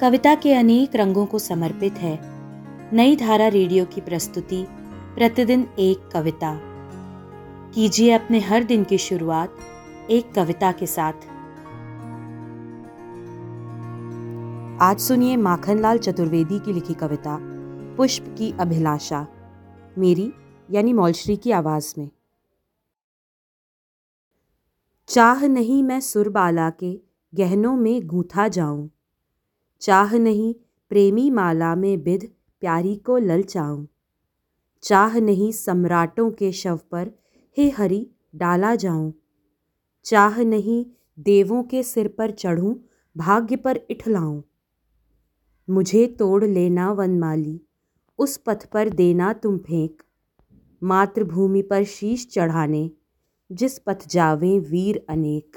कविता के अनेक रंगों को समर्पित है। नई धारा रेडियो की प्रस्तुति, प्रतिदिन एक कविता। कीजिए अपने हर दिन की शुरुआत एक कविता के साथ। आज सुनिए माखनलाल चतुर्वेदी की लिखी कविता, पुष्प की अभिलाषा। मेरी, यानी मौलश्री की आवाज़ में। चाह नहीं मैं सुरबाला के, गहनों में गूंथा जाऊँ। चाह नहीं प्रेमी माला में बिध प्यारी को ललचाऊं चाह नहीं सम्राटों के शव पर हे हरि डाला जाऊँ। चाह नहीं देवों के सिर पर चढ़ूं, भाग्य पर इठलाऊं। मुझे तोड़ लेना वनमाली, उस पथ पर देना तुम फेंक। मातृभूमि पर शीश चढ़ाने, जिस पथ जावें वीर अनेक।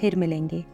फिर मिलेंगे।